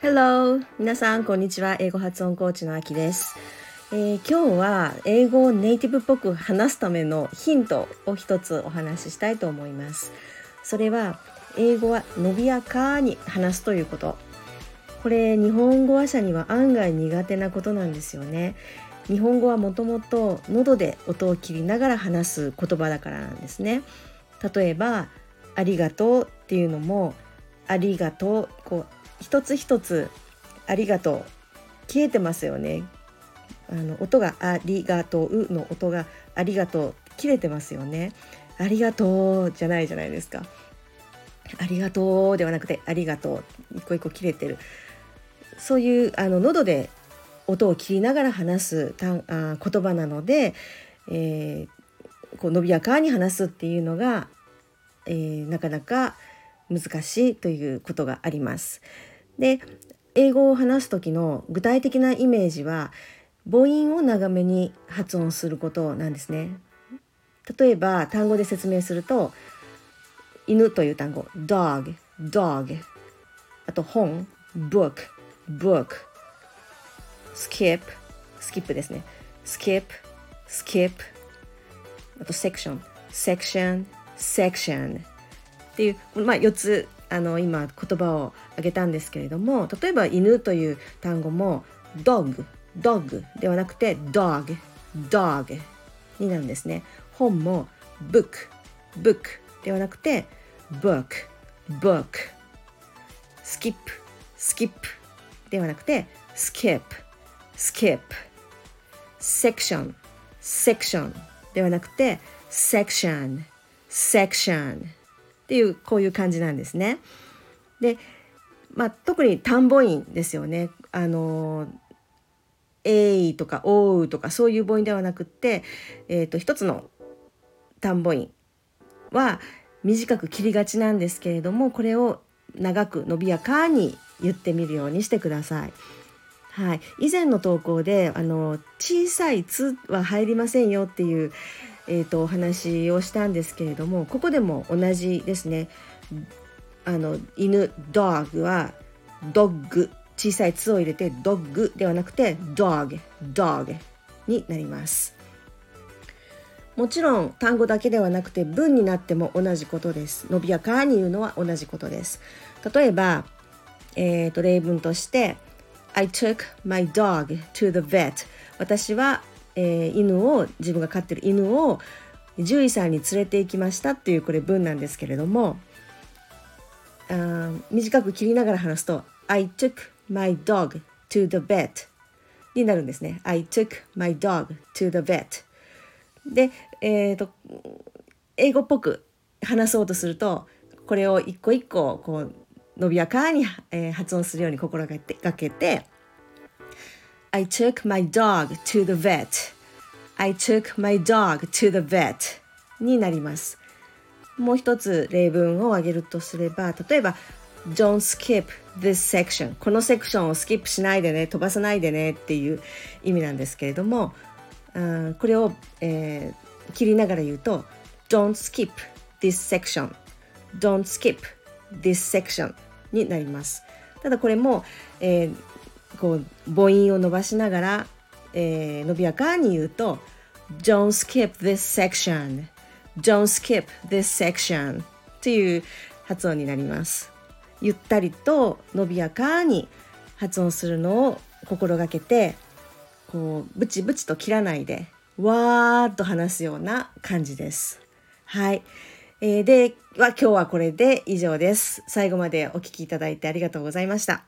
Hello! 皆さん、こんにちは。英語発音コーチのあきです、えー、今日は英語をネイティブっぽく話すためのヒントを一つお話ししたいと思います。それは、英語は伸びやかに話すということ。これ、日本語話者には案外苦手なことなんですよね。日本語はもともと喉で音を切りながら話す言葉だからなんですね。例えば「ありがとう」っていうのも「ありがとう」こう一つ一つ「ありがとう」消えてますよね。あの音が「ありがとう」の音が「ありがとう」切れてますよね。ありがとうじゃないじゃないですか。ありがとうではなくてありがとう一個一個切れてるそういうあの喉で音を切りながら話すたあ言葉なので、えー、こう伸びやかに話すっていうのが、えー、なかなか難しいということがあります。で英語を話す時の具体的なイメージは母音を長めに発音することなんですね。例えば単語で説明すると犬という単語。dog dog あと本 book book skip スキップですね。skip skip あとセクション、セクション、セクションっていう、まあ、4つあの今言葉を挙げたんですけれども例えば犬という単語もドッグ、ドッグではなくてドーグ、ドーグになるんですね。本も book、book ではなくて book、book スキップ、スキップではなくて skip、skip、セクション,セクションではなくて section section っていうこういう感じなんですね。で、まあ、特に単母音ですよね。あの「えい」とか「おう」とかそういう母音ではなくって、えー、と一つの単母音は短く切りがちなんですけれどもこれを長く伸びやかに言ってみるようにしてください。はい、以前の投稿であの小さい「つ」は入りませんよっていう、えーと、お話をしたんですけれどもここでも同じですね。あの犬ドッグはドッグ小さい「つ」を入れてドッグではなくてドッグドッグになります。もちろん単語だけではなくて文になっても同じことです。伸びやかに言うのは同じことです。例えば、えーと例文として I took my dog to the vet. 私は、えー、犬を自分が飼ってる犬を獣医さんに連れて行きましたっていうこれ文なんですけれどもあ短く切りながら話すと I took my dog to the vet になるんですね。I took my dog to the vet で、えーと、英語っぽく話そうとするとこれを一個一個こう伸びやかに、えー、発音するように心がけて I took my dog to the vet. I took my dog to the vet. になります。もう一つ例文を挙げるとすれば例えば Don't skip this section. このセクションをスキップしないでね飛ばさないでねっていう意味なんですけれどもあこれを、えー、切りながら言うと Don't skip this section. Don't skip this section になります。ただこれも、えー、こう母音を伸ばしながら、えー、伸びやかに言うと Don't skip this section Don't skip this section という発音になります。ゆったりと伸びやかに発音するのを心がけてこうブチブチと切らないでわーっと話すような感じです。はい。えー、では今日はこれで以上です。最後までお聴きいただいてありがとうございました。